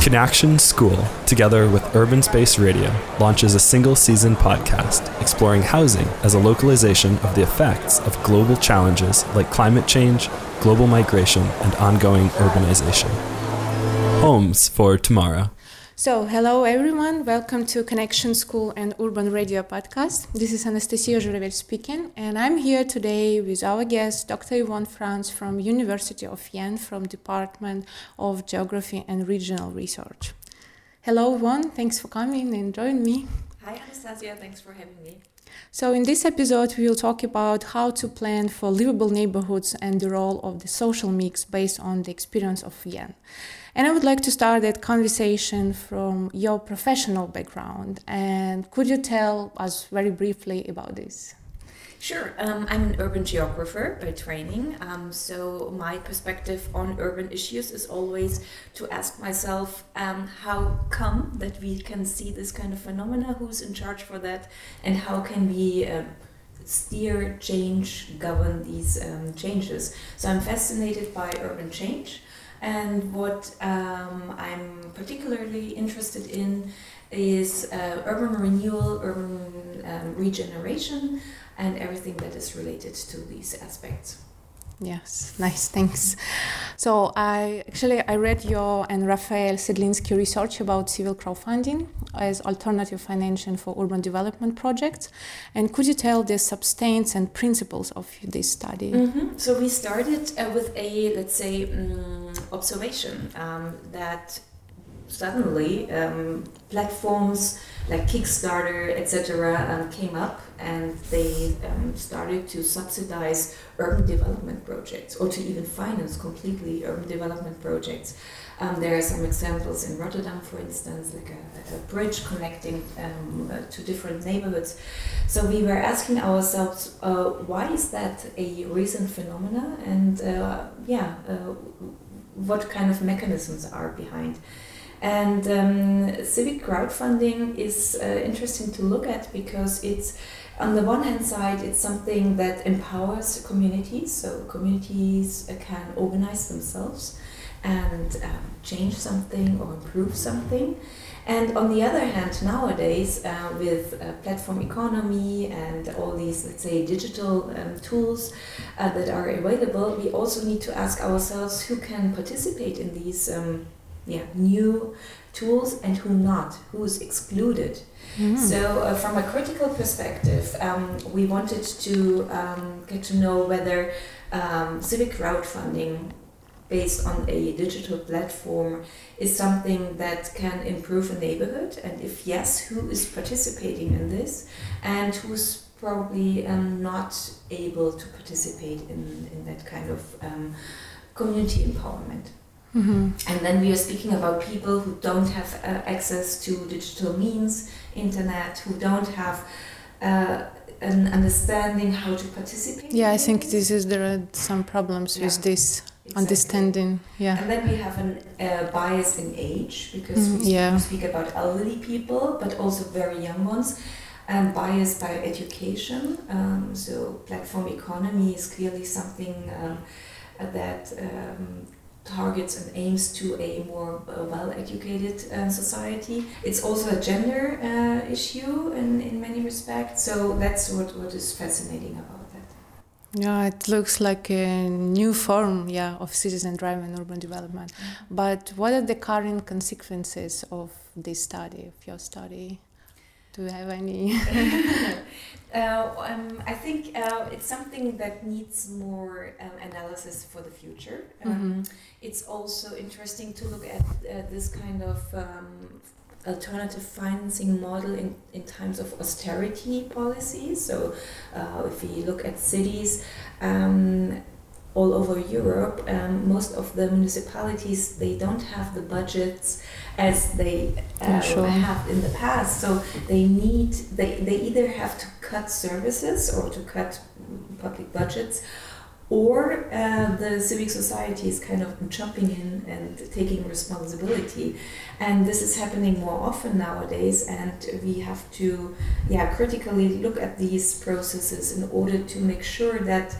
CANactions School, together with Urban Space Radio, launches a single season podcast exploring housing as a localization of the effects of global challenges like climate change, global migration, and ongoing urbanization. Homes for Tomorrow. So, hello everyone, welcome to CANactions School and Urban Radio podcast. This is Anastasia Zhurevel speaking, and I'm here today with our guest, Dr. Yvonne Franz from University of Vienna from Department of Geography and Regional Research. Hello Yvonne, thanks for coming and joining me. Hi Anastasia, thanks for having me. So, in this episode, we will talk about how to plan for livable neighborhoods and the role of the social mix based on the experience of Vienna. And I would like to start that conversation from your professional background. And could you tell us very briefly about this? Sure. Um, I'm an urban geographer by training. Um, so, my perspective on urban issues is always to ask myself um, how come that we can see this kind of phenomena, who's in charge for that, and how can we uh, steer, change, govern these um, changes. So, I'm fascinated by urban change. And what um, I'm particularly interested in is uh, urban renewal, urban um, regeneration, and everything that is related to these aspects. Yes, nice, thanks. So I actually I read your and Raphael Sedlitzky research about civil crowdfunding as alternative financing for urban development projects. And could you tell the substance and principles of this study? Mm-hmm. So we started uh, with a let's say um, observation um, that suddenly um, platforms like Kickstarter, etc., um, came up and they um, started to subsidize urban development projects or to even finance completely urban development projects. Um, there are some examples in Rotterdam, for instance, like a, a bridge connecting um, uh, to different neighborhoods. So we were asking ourselves, uh, why is that a recent phenomena, and uh, yeah, uh, what kind of mechanisms are behind? And um, civic crowdfunding is uh, interesting to look at because it's, on the one hand side, it's something that empowers communities. So communities uh, can organize themselves and um, change something or improve something. And on the other hand, nowadays, uh, with uh, platform economy and all these, let's say, digital um, tools uh, that are available, we also need to ask ourselves who can participate in these um, yeah, new tools and who not, who is excluded. Mm. So, uh, from a critical perspective, um, we wanted to um, get to know whether um, civic crowdfunding based on a digital platform is something that can improve a neighborhood, and if yes, who is participating in this, and who's probably um, not able to participate in, in that kind of um, community empowerment. Mm-hmm. And then we are speaking about people who don't have uh, access to digital means, internet, who don't have uh, an understanding how to participate. Yeah, I think this is there are some problems yeah. with this exactly. understanding. Yeah. And then we have a uh, bias in age because mm, we yeah. speak about elderly people, but also very young ones. And bias by education. Um, so platform economy is clearly something um, that um, targets and aims to a more uh, well-educated uh, society. It's also a gender uh, issue in, in many respects, so that's what, what is fascinating about that. Yeah, it looks like a new form, yeah, of citizen-driven urban development. Mm-hmm. But what are the current consequences of this study, of your study? Do you have any? uh, um, I think uh, it's something that needs more um, analysis for the future. Um, mm-hmm. It's also interesting to look at uh, this kind of um, alternative financing model in, in times of austerity policies. So, uh, if we look at cities, um, all over Europe, um, most of the municipalities they don't have the budgets as they uh, sure. have in the past. So they need they, they either have to cut services or to cut public budgets, or uh, the civic society is kind of jumping in and taking responsibility. And this is happening more often nowadays, and we have to yeah critically look at these processes in order to make sure that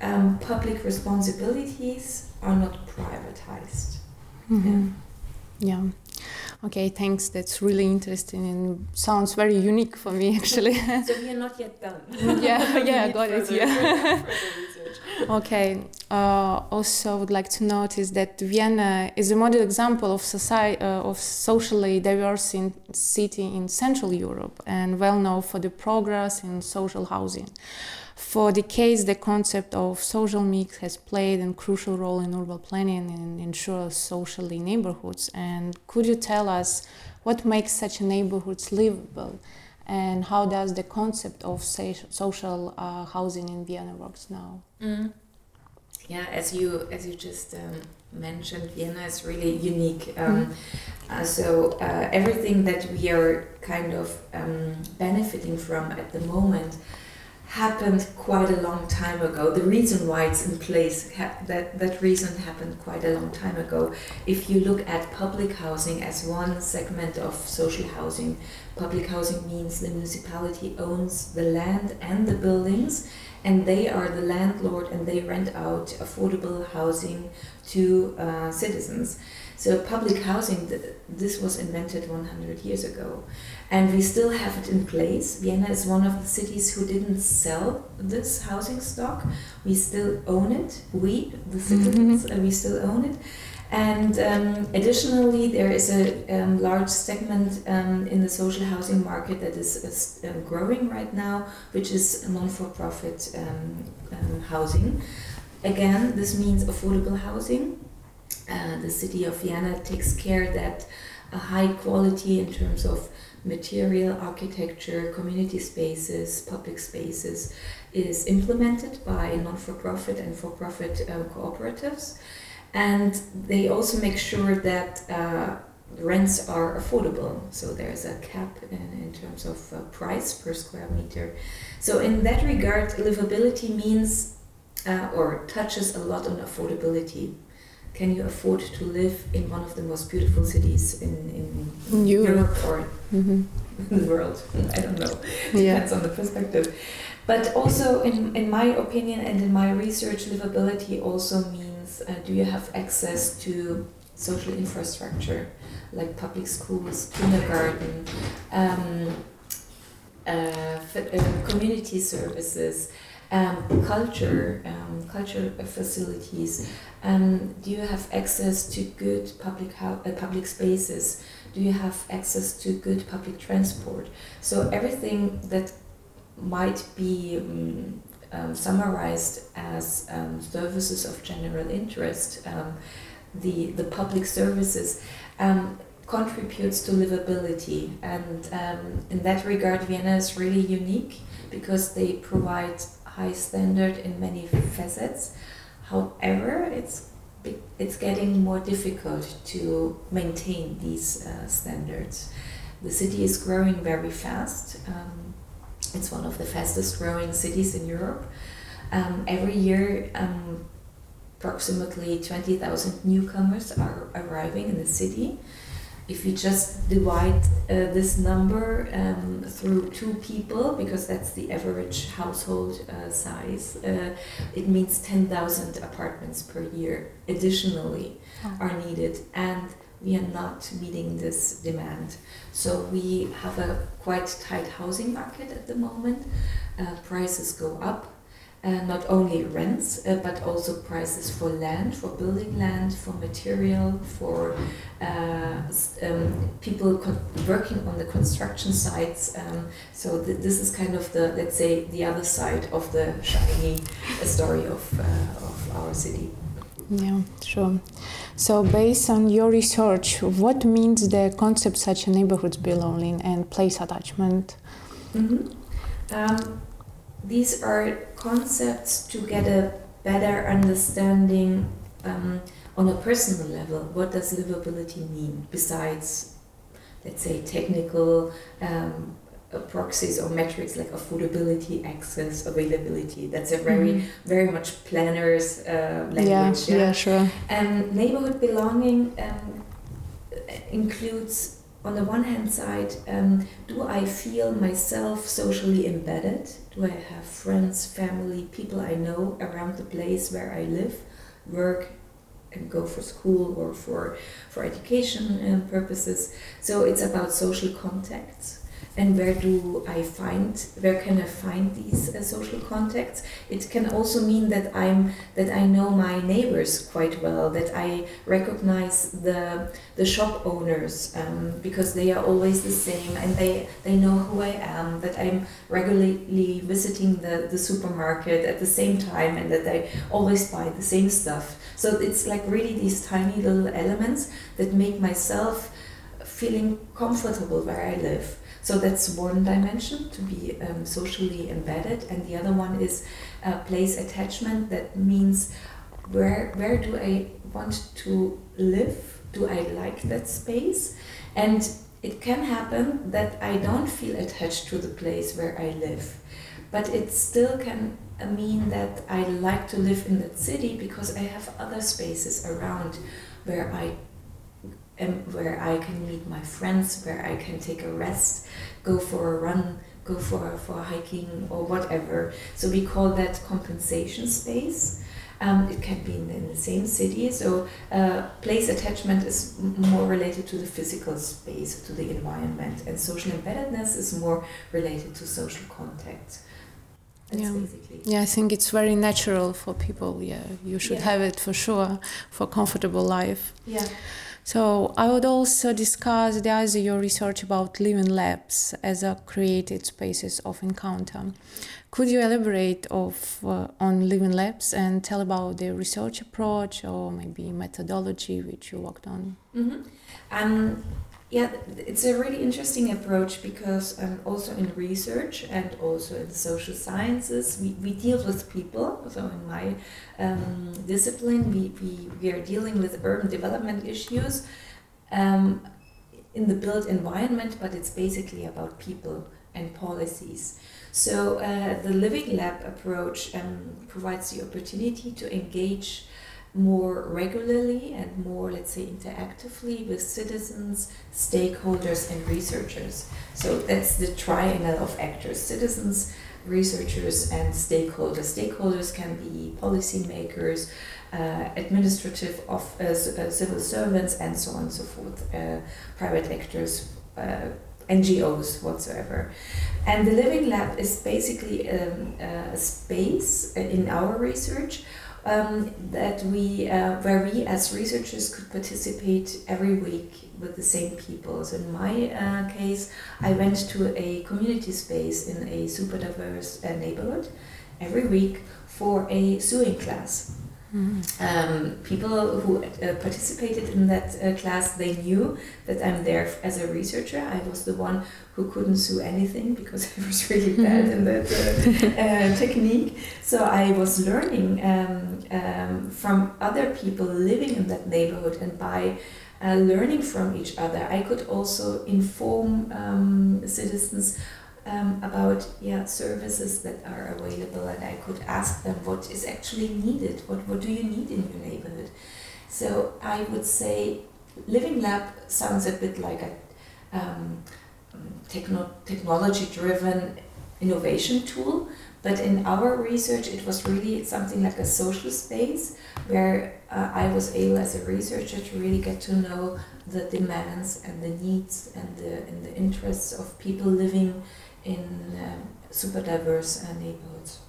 um, public responsibilities are not privatized. Mm-hmm. Yeah. yeah. Okay, thanks. That's really interesting and sounds very unique for me actually. so we are not yet done. yeah, yeah, got it. Yeah. okay. Uh, also, would like to notice that Vienna is a model example of society uh, of socially diverse in city in Central Europe and well known for the progress in social housing. For decades, the concept of social mix has played a crucial role in urban planning and ensure socially neighborhoods. And could you tell us what makes such neighborhoods livable? And how does the concept of social uh, housing in Vienna works now? Mm. Yeah, as you as you just um, mentioned, Vienna is really unique. Um, mm. uh, so uh, everything that we are kind of um, benefiting from at the moment happened quite a long time ago. The reason why it's in place, that, that reason happened quite a long time ago. If you look at public housing as one segment of social housing, public housing means the municipality owns the land and the buildings, and they are the landlord and they rent out affordable housing to uh, citizens. So public housing, this was invented 100 years ago, and we still have it in place. Vienna is one of the cities who didn't sell this housing stock. We still own it. We, the citizens, mm-hmm. we still own it. And um, additionally, there is a um, large segment um, in the social housing market that is, is uh, growing right now, which is non-for-profit um, um, housing. Again, this means affordable housing uh, the city of Vienna takes care that a high quality in terms of material, architecture, community spaces, public spaces is implemented by non-for-profit and for-profit uh, cooperatives. And they also make sure that uh, rents are affordable. So there's a cap in, in terms of uh, price per square meter. So in that regard, livability means uh, or touches a lot on affordability can you afford to live in one of the most beautiful cities in, in Europe. Europe or mm-hmm. in the world? I don't know. Yeah. Depends on the perspective. But also, in, in my opinion and in my research, livability also means uh, do you have access to social infrastructure like public schools, kindergarten, um, uh, uh, community services, um, culture, um, culture facilities. Um, do you have access to good public uh, public spaces? Do you have access to good public transport? So everything that might be um, um, summarized as um, services of general interest, the the public services contributes to livability. And um, in that regard, Vienna is really unique because they provide high standard in many facets. However, it's it's getting more difficult to maintain these uh, standards. The city is growing very fast. Um, it's one of the fastest growing cities in Europe. Um, every year, um, approximately 20,000 newcomers are arriving in the city if you just divide uh, this number um, through two people, because that's the average household uh, size, uh, it means 10,000 apartments per year additionally are needed. And we are not meeting this demand. So we have a quite tight housing market at the moment. Uh, prices go up uh, not only rents, uh, but also prices for land, for building land, for material, for uh, um, people working on the construction sites. Um, so th this is kind of the, let's say, the other side of the shiny story of, uh, of our city. Yeah, sure. So, based on your research, what means the concept such a neighborhoods belonging and place attachment? Mm -hmm. um, these are concepts to get a better understanding um, on a personal level. What does livability mean besides, let's say, technical um, proxies or metrics like affordability, access, availability? That's a very, mm. very much planner's uh, language. Yeah, yeah, yeah, sure. And neighborhood belonging um, includes on the one hand side, um, do I feel myself socially embedded? Do I have friends, family, people I know around the place where I live, work, and go for school or for for education um, purposes? So it's about social contacts and where do I find where can I find these uh, social contacts? It can also mean that I'm that I know my neighbors quite well, that I recognize the the shop owners um, because they are always the same and they they know who I am. That I'm regularly visiting the the supermarket at the same time and that I always buy the same stuff. So it's like really these tiny little elements that make myself feeling comfortable where I live. So that's one dimension to be um, socially embedded, and the other one is uh, place attachment. That means where where do I want to live? Do I like that space? And it can happen that I don't feel attached to the place where I live, but it still can uh, mean that I like to live in that city because I have other spaces around where I where I can meet my friends, where I can take a rest, go for a run, go for for hiking or whatever. So we call that compensation space. Um, it can be in, in, the same city. So uh, place attachment is more related to the physical space, to the environment, and social embeddedness is more related to social contact. That's yeah. yeah, I think it's very natural for people. Yeah, you should yeah. have it for sure for comfortable life. Yeah. So I would also discuss the your research about living labs as a created spaces of encounter. Could you elaborate of uh, on living labs and tell about the research approach or maybe methodology which you worked on? Mm-hmm. Um, yeah, it's a really interesting approach because um, also in research and also in social sciences, we, we deal with people. So in my um, discipline, we, we, we are dealing with urban development issues um, in the built environment, but it's basically about people and policies. So uh, the Living Lab approach um, provides the opportunity to engage more regularly and more, let's say, interactively with citizens, stakeholders, and researchers. So that's the triangle of actors citizens, researchers, and stakeholders. Stakeholders can be policymakers, uh, administrative of uh, uh, civil servants, and so on and so forth, uh, private actors. Uh, NGOs whatsoever. And the Living Lab is basically um, a space in our research um, that we uh, where we as researchers could participate every week with the same people. So in my uh, case, I went to a community space in a super diverse uh, neighborhood every week for a sewing class. Mm. Um, people who uh, participated in that uh, class, they knew that I'm there as a researcher. I was the one who couldn't sew anything because I was really bad in that uh, uh, technique. So I was learning um, um, from other people living in that neighborhood, and by uh, learning from each other, I could also inform um, citizens um, about yeah services that are available and I could ask them what is actually needed what what do you need in your neighborhood? So I would say Living Lab sounds a bit like a um, techno- technology driven innovation tool but in our research it was really something like a social space where uh, I was able as a researcher to really get to know the demands and the needs and the, and the interests of people living in um, super diverse uh, neighborhoods.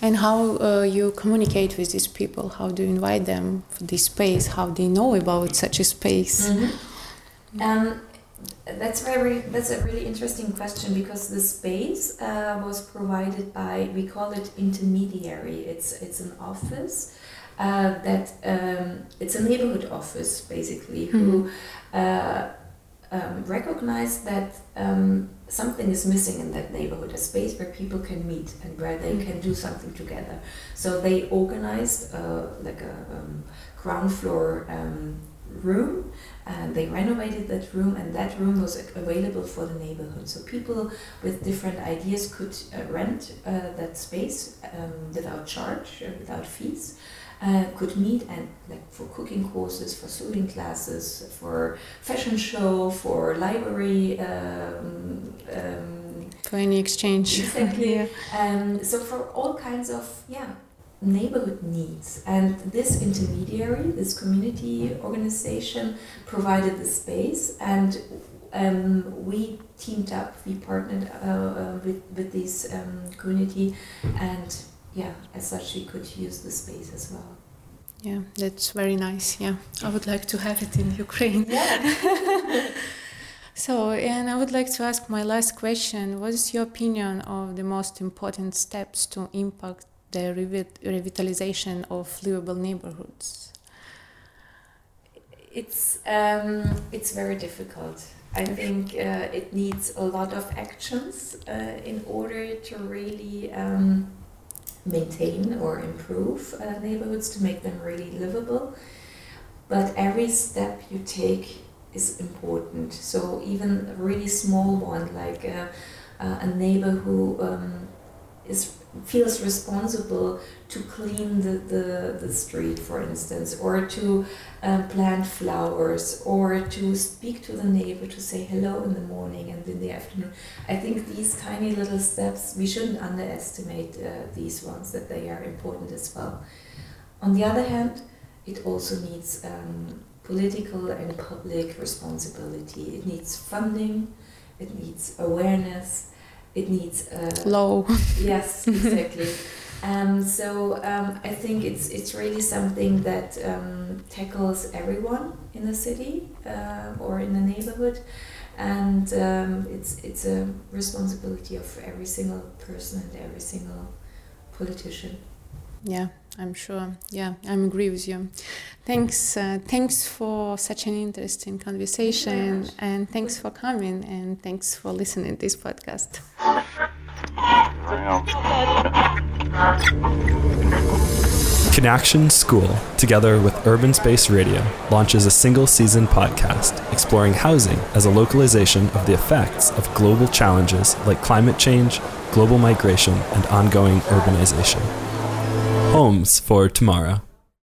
And how uh, you communicate with these people? How do you invite them for this space? How do they know about such a space? Mm-hmm. Um, that's very that's a really interesting question because the space uh, was provided by we call it intermediary. It's it's an office uh, that um, it's a neighborhood office basically mm-hmm. who uh, um, recognize that um, something is missing in that neighborhood a space where people can meet and where they can do something together. So they organized uh, like a um, ground floor um, room and they renovated that room and that room was available for the neighborhood. So people with different ideas could uh, rent uh, that space um, without charge uh, without fees uh, could meet and like for cooking courses, for sewing classes, for fashion show, for library. Um, um, for any exchange. Exactly. yeah. um, so for all kinds of yeah neighborhood needs, and this intermediary, this community organization, provided the space, and um, we teamed up, we partnered uh, uh, with with this um, community, and yeah, as such, we could use the space as well. Yeah, that's very nice. Yeah, I would like to have it in Ukraine. Yeah. so, and I would like to ask my last question. What is your opinion of the most important steps to impact the revitalization of livable neighborhoods? It's um, it's very difficult. I think uh, it needs a lot of actions uh, in order to really um, maintain or improve uh, neighborhoods to make them really livable. But every step you take is important. So even a really small one, like a, uh, uh, a neighbor who um, is feels responsible to clean the, the, the street, for instance, or to um, plant flowers, or to speak to the neighbor to say hello in the morning and in the afternoon. I think these tiny little steps, we shouldn't underestimate uh, these ones, that they are important as well. On the other hand, it also needs um, political and public responsibility. It needs funding, it needs awareness it needs a low. Yes, exactly. um, so um, I think it's it's really something that um, tackles everyone in the city uh, or in the neighborhood, and um, it's it's a responsibility of every single person and every single politician. Yeah, I'm sure. Yeah, I agree with you. Thanks, uh, thanks for such an interesting conversation, and thanks for coming, and thanks for listening to this podcast. CANactions School, together with Urban Space Radio, launches a single season podcast exploring housing as a localization of the effects of global challenges like climate change, global migration, and ongoing urbanization homes for tomorrow.